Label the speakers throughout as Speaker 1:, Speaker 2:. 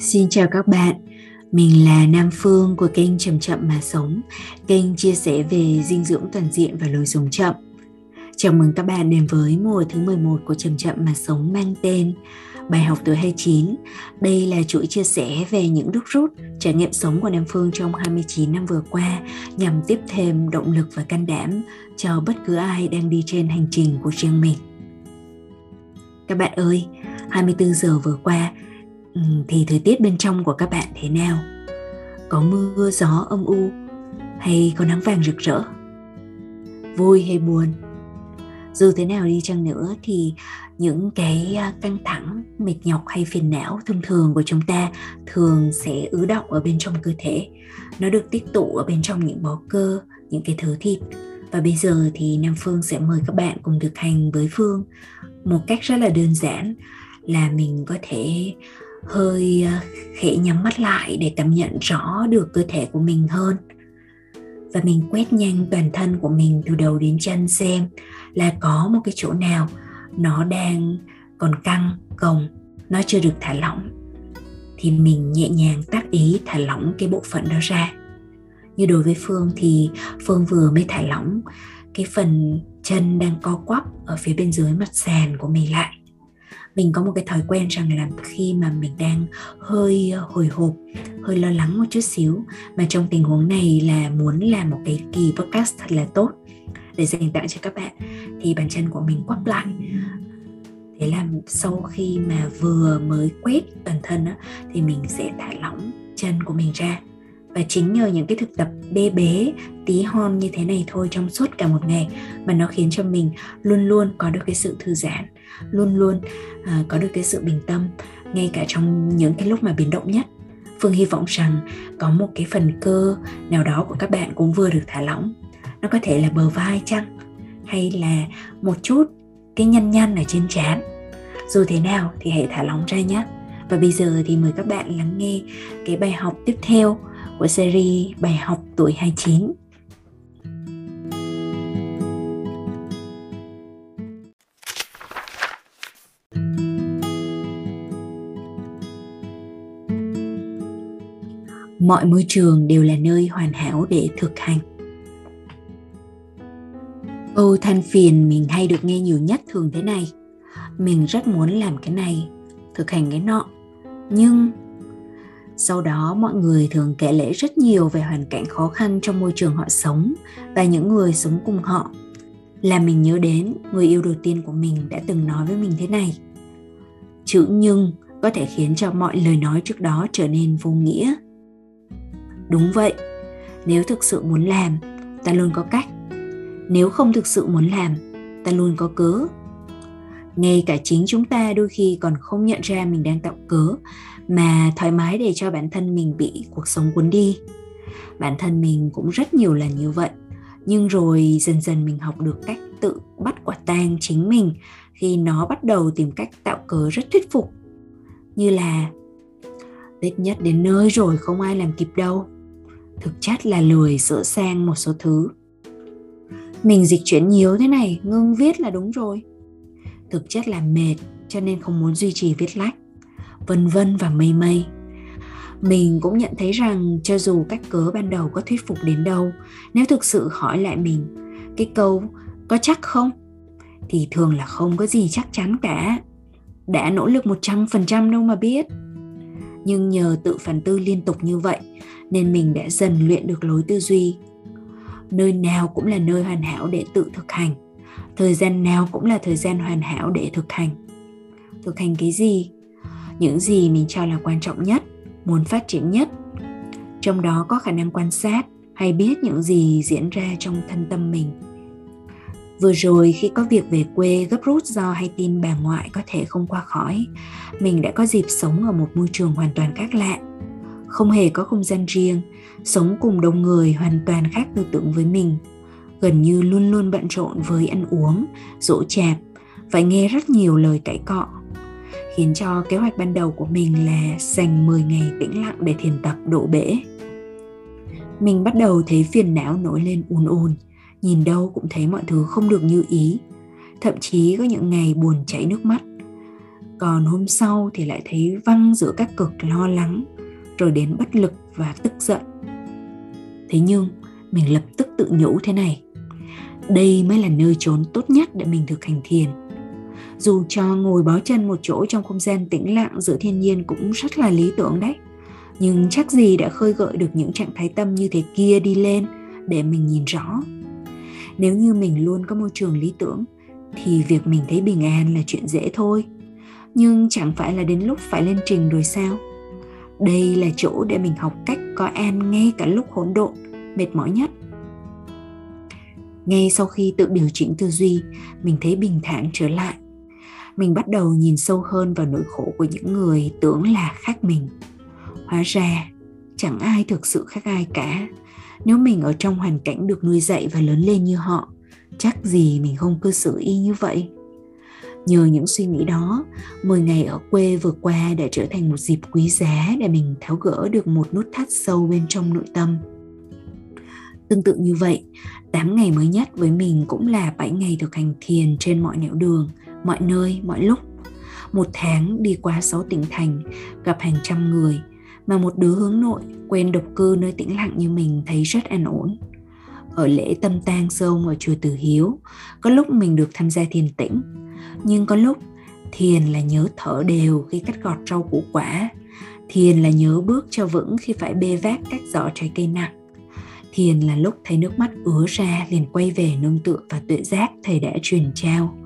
Speaker 1: Xin chào các bạn, mình là Nam Phương của kênh Chậm Chậm Mà Sống, kênh chia sẻ về dinh dưỡng toàn diện và lối sống chậm. Chào mừng các bạn đến với mùa thứ 11 của Chậm Chậm Mà Sống mang tên Bài học tuổi 29. Đây là chuỗi chia sẻ về những đúc rút, trải nghiệm sống của Nam Phương trong 29 năm vừa qua nhằm tiếp thêm động lực và can đảm cho bất cứ ai đang đi trên hành trình của riêng mình. Các bạn ơi, 24 giờ vừa qua Ừ, thì thời tiết bên trong của các bạn thế nào? Có mưa, gió, âm u hay có nắng vàng rực rỡ? Vui hay buồn? Dù thế nào đi chăng nữa thì những cái à, căng thẳng, mệt nhọc hay phiền não thông thường của chúng ta thường sẽ ứ động ở bên trong cơ thể. Nó được tích tụ ở bên trong những bó cơ, những cái thứ thịt. Và bây giờ thì nam phương sẽ mời các bạn cùng thực hành với phương một cách rất là đơn giản là mình có thể hơi à, khẽ nhắm mắt lại để cảm nhận rõ được cơ thể của mình hơn. Và mình quét nhanh toàn thân của mình từ đầu đến chân xem là có một cái chỗ nào nó đang còn căng, cồng, nó chưa được thả lỏng. Thì mình nhẹ nhàng tác ý thả lỏng cái bộ phận đó ra. Như đối với phương thì phương vừa mới thả lỏng cái phần chân đang co quắp ở phía bên dưới mặt sàn của mình lại mình có một cái thói quen rằng là khi mà mình đang hơi ờ, hồi hộp hơi lo lắng một chút xíu mà trong tình huống này là muốn làm một cái kỳ podcast thật là tốt để dành tặng cho các bạn thì bàn chân của mình quắp lại. Thế là sau khi mà vừa mới quét toàn thân á, thì mình sẽ thả lỏng chân của mình ra và chính nhờ những cái thực tập bê bế tí hon như thế này thôi trong suốt cả một ngày mà nó khiến cho mình luôn luôn có được cái sự thư giãn luôn luôn uh, có được cái sự bình tâm ngay cả trong những cái lúc mà biến động nhất. Phương hy vọng rằng có một cái phần cơ nào đó của các bạn cũng vừa được thả lỏng. Nó có thể là bờ vai chăng? Hay là một chút cái nhăn nhăn ở trên trán? Dù thế nào thì hãy thả lỏng ra nhé. Và bây giờ thì mời các bạn lắng nghe cái bài học tiếp theo của series bài học tuổi 29 mọi môi trường đều là nơi hoàn hảo để thực hành. Câu than phiền, mình hay được nghe nhiều nhất thường thế này. Mình rất muốn làm cái này, thực hành cái nọ. Nhưng sau đó, mọi người thường kể lễ rất nhiều về hoàn cảnh khó khăn trong môi trường họ sống và những người sống cùng họ. Làm mình nhớ đến, người yêu đầu tiên của mình đã từng nói với mình thế này. Chữ nhưng có thể khiến cho mọi lời nói trước đó trở nên vô nghĩa. Đúng vậy, nếu thực sự muốn làm, ta luôn có cách. Nếu không thực sự muốn làm, ta luôn có cớ. Ngay cả chính chúng ta đôi khi còn không nhận ra mình đang tạo cớ mà thoải mái để cho bản thân mình bị cuộc sống cuốn đi. Bản thân mình cũng rất nhiều lần như vậy, nhưng rồi dần dần mình học được cách tự bắt quả tang chính mình khi nó bắt đầu tìm cách tạo cớ rất thuyết phục. Như là, tết nhất đến nơi rồi, không ai làm kịp đâu. Thực chất là lười sửa sang một số thứ. Mình dịch chuyển nhiều thế này, ngưng viết là đúng rồi. Thực chất là mệt, cho nên không muốn duy trì viết lách vân vân và mây mây. Mình cũng nhận thấy rằng cho dù cách cớ ban đầu có thuyết phục đến đâu, nếu thực sự hỏi lại mình, cái câu có chắc không? thì thường là không có gì chắc chắn cả. Đã nỗ lực 100% đâu mà biết. Nhưng nhờ tự phản tư liên tục như vậy, nên mình đã dần luyện được lối tư duy. Nơi nào cũng là nơi hoàn hảo để tự thực hành. Thời gian nào cũng là thời gian hoàn hảo để thực hành. Thực hành cái gì? Những gì mình cho là quan trọng nhất, muốn phát triển nhất. Trong đó có khả năng quan sát hay biết những gì diễn ra trong thân tâm mình. Vừa rồi khi có việc về quê gấp rút do hay tin bà ngoại có thể không qua khỏi, mình đã có dịp sống ở một môi trường hoàn toàn khác lạ. Không hề có không gian riêng, sống cùng đông người hoàn toàn khác tư tưởng với mình. Gần như luôn luôn bận rộn với ăn uống, dỗ chạp phải nghe rất nhiều lời cãi cọ khiến cho kế hoạch ban đầu của mình là dành 10 ngày tĩnh lặng để thiền tập đổ bể. Mình bắt đầu thấy phiền não nổi lên ùn ùn, nhìn đâu cũng thấy mọi thứ không được như ý, thậm chí có những ngày buồn chảy nước mắt. còn hôm sau thì lại thấy văng giữa các cực lo lắng rồi đến bất lực và tức giận thế nhưng mình lập tức tự nhủ thế này đây mới là nơi trốn tốt nhất để mình thực hành thiền dù cho ngồi bó chân một chỗ trong không gian tĩnh lặng giữa thiên nhiên cũng rất là lý tưởng đấy. Nhưng chắc gì đã khơi gợi được những trạng thái tâm như thế kia đi lên để mình nhìn rõ. Nếu như mình luôn có môi trường lý tưởng, thì việc mình thấy bình an là chuyện dễ thôi. Nhưng chẳng phải là đến lúc phải lên trình rồi sao? Đây là chỗ để mình học cách có an ngay cả lúc hỗn độn, mệt mỏi nhất. Ngay sau khi tự điều chỉnh tư duy, mình thấy bình thản trở lại mình bắt đầu nhìn sâu hơn vào nỗi khổ của những người tưởng là khác mình. Hóa ra chẳng ai thực sự khác ai cả. Nếu mình ở trong hoàn cảnh được nuôi dạy và lớn lên như họ chắc gì mình không cư xử y như vậy? Nhờ những suy nghĩ đó 10 ngày ở quê vừa qua đã trở thành một dịp quý giá để mình tháo gỡ được một nút thắt sâu bên trong nội tâm. Tương tự như vậy, 8 ngày mới nhất với mình cũng là 7 ngày thực hành thiền trên mọi nẻo đường, mọi nơi, mọi lúc. Một tháng đi qua 6 tỉnh thành, gặp hàng trăm người, mà một đứa hướng nội quen độc cư nơi tĩnh lặng như mình thấy rất an ổn. Ở lễ tâm tang sông ở chùa Từ Hiếu, có lúc mình được tham gia thiền tĩnh, nhưng có lúc thiền là nhớ thở đều khi cắt gọt rau củ quả, thiền là nhớ bước cho vững khi phải bê vác các giỏ trái cây nặng thiền là lúc thấy nước mắt ứa ra liền quay về nương tựa và tuệ giác thầy đã truyền trao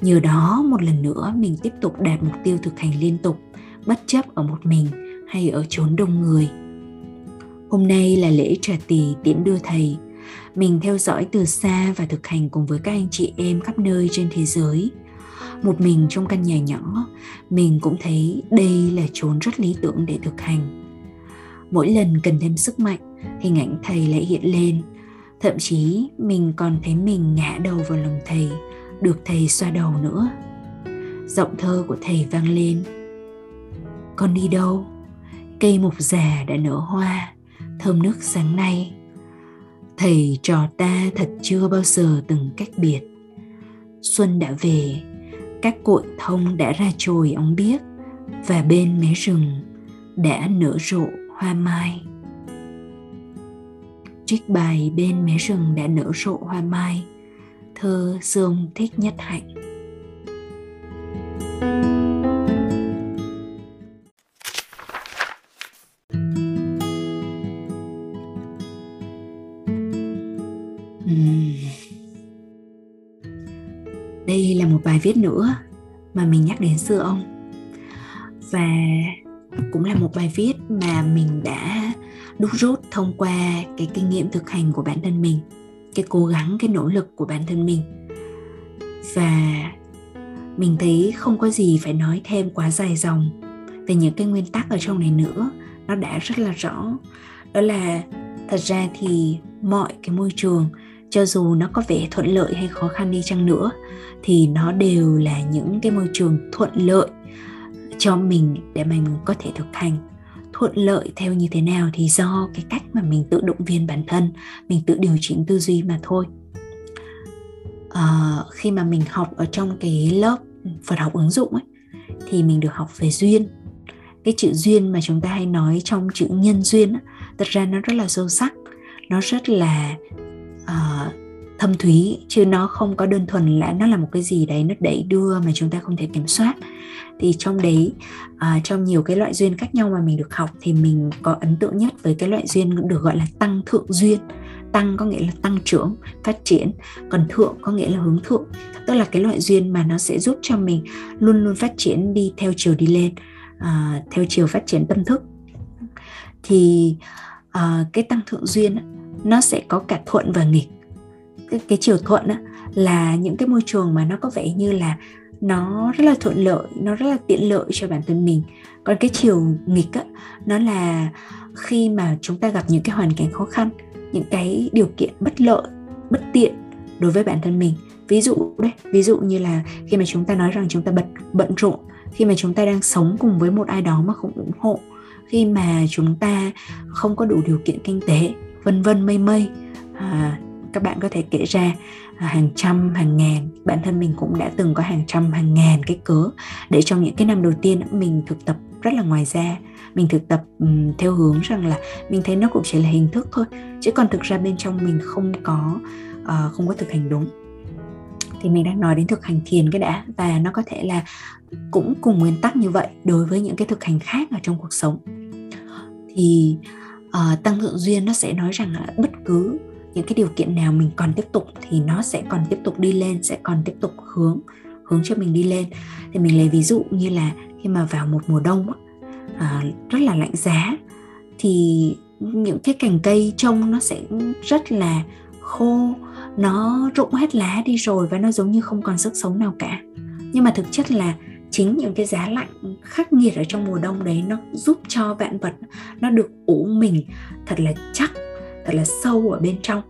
Speaker 1: nhờ đó, một lần nữa mình tiếp tục đạt mục tiêu thực hành liên tục, bất chấp ở một mình hay ở chốn đông người. Hôm nay là lễ trà tỳ tiễn đưa thầy. Mình theo dõi từ xa và thực hành cùng với các anh chị em khắp nơi trên thế giới. Một mình trong căn nhà nhỏ, mình cũng thấy đây là chốn rất lý tưởng để thực hành. Mỗi lần cần thêm sức mạnh, hình ảnh thầy lại hiện lên. Thậm chí mình còn thấy mình ngã đầu vào lòng thầy được thầy xoa đầu nữa. Giọng thơ của thầy vang lên. Con đi đâu? Cây mục già đã nở hoa, thơm nước sáng nay. Thầy trò ta thật chưa bao giờ từng cách biệt. Xuân đã về, các cội thông đã ra trồi ống biếc và bên mé rừng đã nở rộ hoa mai. Trích bài bên mé rừng đã nở rộ hoa mai thơ dương thích nhất hạnh. Đây là một bài viết nữa mà mình nhắc đến xưa ông. Và cũng là một bài viết mà mình đã đúc rút thông qua cái kinh nghiệm thực hành của bản thân mình cái cố gắng, cái nỗ lực của bản thân mình. Và mình thấy không có gì phải nói thêm quá dài dòng về những cái nguyên tắc ở trong này nữa. Nó đã rất là rõ. Đó là thật ra thì mọi cái môi trường, cho dù nó có vẻ thuận lợi hay khó khăn đi chăng nữa, thì nó đều là những cái môi trường thuận lợi cho mình để mình có thể thực hành thuận lợi theo như thế nào thì do cái cách mà mình tự động viên bản thân mình tự điều chỉnh tư duy mà thôi. À, khi mà mình học ở trong cái lớp Phật học ứng dụng ấy thì mình được học về duyên. Cái chữ duyên mà chúng ta hay nói trong chữ nhân duyên á, thật ra nó rất là sâu sắc nó rất là uh, thâm thúy chứ nó không có đơn thuần là nó là một cái gì đấy nó đẩy đưa mà chúng ta không thể kiểm soát. Thì trong đấy à, trong nhiều cái loại duyên khác nhau mà mình được học thì mình có ấn tượng nhất với cái loại duyên được gọi là tăng thượng duyên. Tăng có nghĩa là tăng trưởng phát triển còn thượng có nghĩa là hướng thượng. Tức là cái loại duyên mà nó sẽ giúp cho mình luôn luôn phát triển đi theo chiều đi lên à, theo chiều phát triển tâm thức. Thì à, cái tăng thượng duyên nó sẽ có cả thuận và nghịch cái, cái chiều thuận á, là những cái môi trường mà nó có vẻ như là nó rất là thuận lợi nó rất là tiện lợi cho bản thân mình. Còn cái chiều nghịch á nó là khi mà chúng ta gặp những cái hoàn cảnh khó khăn những cái điều kiện bất lợi bất tiện đối với bản thân mình. Ví dụ đấy ví dụ như là khi mà chúng ta nói rằng chúng ta bận bận rộn khi mà chúng ta đang sống cùng với một ai đó mà không ủng hộ khi mà chúng ta không có đủ điều kiện kinh tế vân vân mây mây à, các bạn có thể kể ra à, hàng trăm hàng ngàn bản thân mình cũng đã từng có hàng trăm hàng ngàn cái cớ để trong những cái năm đầu tiên mình thực tập rất là ngoài ra mình thực tập um, theo hướng rằng là mình thấy nó cũng chỉ là hình thức thôi chứ còn thực ra bên trong mình không có uh, không có thực hành đúng. Thì mình đang nói đến thực hành thiền cái đã và nó có thể là cũng cùng nguyên tắc như vậy đối với những cái thực hành khác ở trong cuộc sống. Thì uh, tăng thượng duyên nó sẽ nói rằng là bất cứ những cái điều kiện nào mình còn tiếp tục thì nó sẽ còn tiếp tục đi lên sẽ còn tiếp tục hướng hướng cho mình đi lên. Thì mình lấy ví dụ như là khi mà vào một mùa đông à, rất là lạnh giá thì những cái cành cây trông nó sẽ rất là khô nó rụng hết lá đi rồi và nó giống như không còn sức sống nào cả. Nhưng mà thực chất là chính những cái giá lạnh khắc nghiệt ở trong mùa đông đấy nó giúp cho vạn vật nó được ủ mình thật là chắc thật là sâu ở bên trong.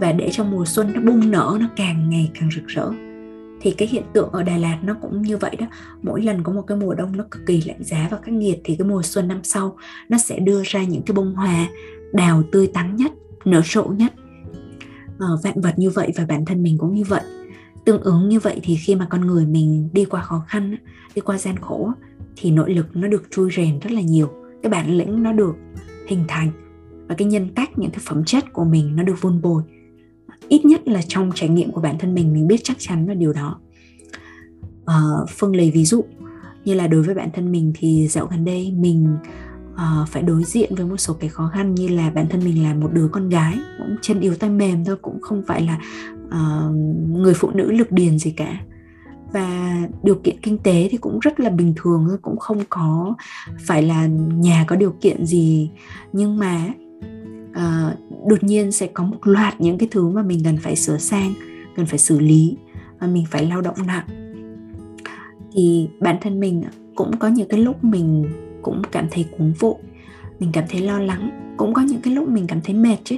Speaker 1: Và để cho mùa xuân nó bung nở nó càng ngày càng rực rỡ. Thì cái hiện tượng ở Đà Lạt nó cũng như vậy đó. Mỗi lần có một cái mùa đông nó cực kỳ lạnh giá và khắc nghiệt thì cái mùa xuân năm sau nó sẽ đưa ra những cái bông hoa đào tươi tắn nhất nở rộ nhất. À, vạn vật như vậy và bản thân mình cũng như vậy. Tương ứng như vậy thì khi mà con người mình đi qua khó khăn đi qua gian khổ thì nội lực nó được chui rèn rất là nhiều. Cái bản lĩnh nó được hình thành và cái nhân cách những cái phẩm chất của mình nó được vun bồi. Ít nhất là trong trải nghiệm của bản thân mình mình biết chắc chắn là điều đó. À, phương lấy ví dụ như là đối với bản thân mình thì dạo gần đây mình uh, phải đối diện với một số cái khó khăn như là bản thân mình là một đứa con gái cũng chân yếu tay mềm thôi cũng không phải là uh, người phụ nữ lực điền gì cả. Và điều kiện kinh tế thì cũng rất là bình thường thôi cũng không có phải là nhà có điều kiện gì. Nhưng mà uh, đột nhiên sẽ có một loạt những cái thứ mà mình cần phải sửa sang cần phải xử lý và mình phải lao động nặng. Thì bản thân mình cũng có những cái lúc mình cũng cảm thấy cuống vội mình cảm thấy lo lắng cũng có những cái lúc mình cảm thấy mệt chứ.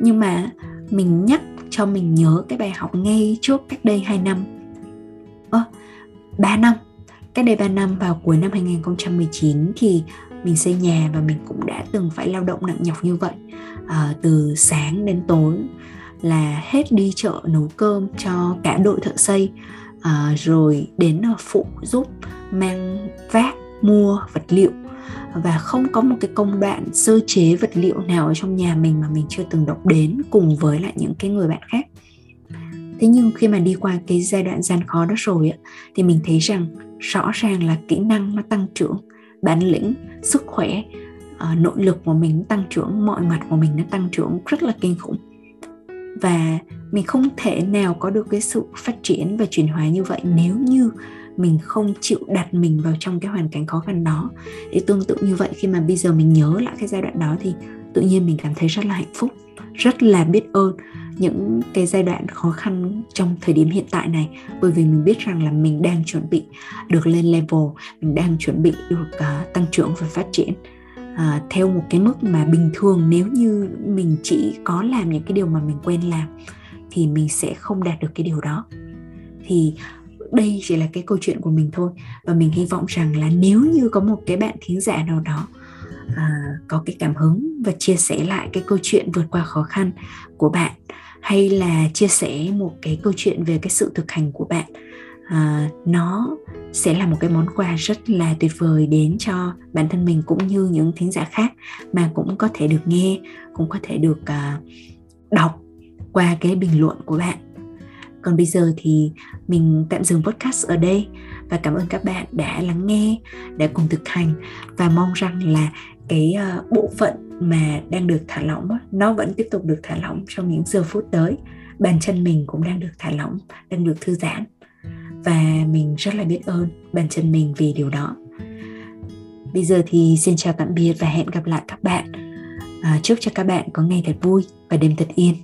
Speaker 1: Nhưng mà mình nhắc cho mình nhớ cái bài học ngay trước cách đây 2 năm. Ơ à, 3 năm. Cách đây 3 năm vào cuối năm 2019 thì mình xây nhà và mình cũng đã từng phải lao động nặng nhọc như vậy. À, từ sáng đến tối là hết đi chợ nấu cơm cho cả đội thợ xây à, rồi đến ờ, phụ giúp mang vác mua vật liệu. Và không có một cái công đoạn sơ chế vật liệu nào ở trong nhà mình mà mình chưa từng đọc đến cùng với lại những cái người bạn khác. Thế nhưng khi mà đi qua cái giai đoạn gian khó đó rồi á thì mình thấy rằng rõ ràng là kỹ năng nó tăng trưởng bản lĩnh sức khỏe uh, nội lực của mình tăng trưởng mọi mặt của mình nó tăng trưởng rất là kinh khủng. Và mình không thể nào có được cái sự phát triển và chuyển hóa như vậy nếu như mình không chịu đặt mình vào trong cái hoàn cảnh khó khăn đó. Để tương tự như vậy khi mà bây giờ mình nhớ lại cái giai đoạn đó thì tự nhiên mình cảm thấy rất là hạnh phúc rất là biết ơn những cái giai đoạn khó khăn trong thời điểm hiện tại này. Bởi vì mình biết rằng là mình đang chuẩn bị được lên level mình đang chuẩn bị được uh, tăng trưởng và phát triển uh, theo một cái mức mà bình thường nếu như mình chỉ có làm những cái điều mà mình quen làm thì mình sẽ không đạt được cái điều đó. Thì đây chỉ là cái câu chuyện của mình thôi. Và mình hy vọng rằng là nếu như có một cái bạn thính giả nào đó à, có cái cảm hứng và chia sẻ lại cái câu chuyện vượt qua khó khăn của bạn hay là chia sẻ một cái câu chuyện về cái sự thực hành của bạn. À, nó sẽ là một cái món quà rất là tuyệt vời đến cho bản thân mình cũng như những thính giả khác mà cũng có thể được nghe cũng có thể được à, đọc qua cái bình luận của bạn. Còn bây giờ thì mình tạm dừng podcast ở đây và cảm ơn các bạn đã lắng nghe đã cùng thực hành và mong rằng là cái ờ, bộ phận mà đang được thả lỏng nó vẫn tiếp tục được thả lỏng trong những giờ phút tới. Bàn chân mình cũng đang được thả lỏng đang được thư giãn. Và mình rất là biết ơn bàn chân mình vì điều đó. Bây giờ thì xin chào tạm biệt và hẹn gặp lại các bạn. À, chúc cho các bạn có ngày thật vui và đêm thật yên.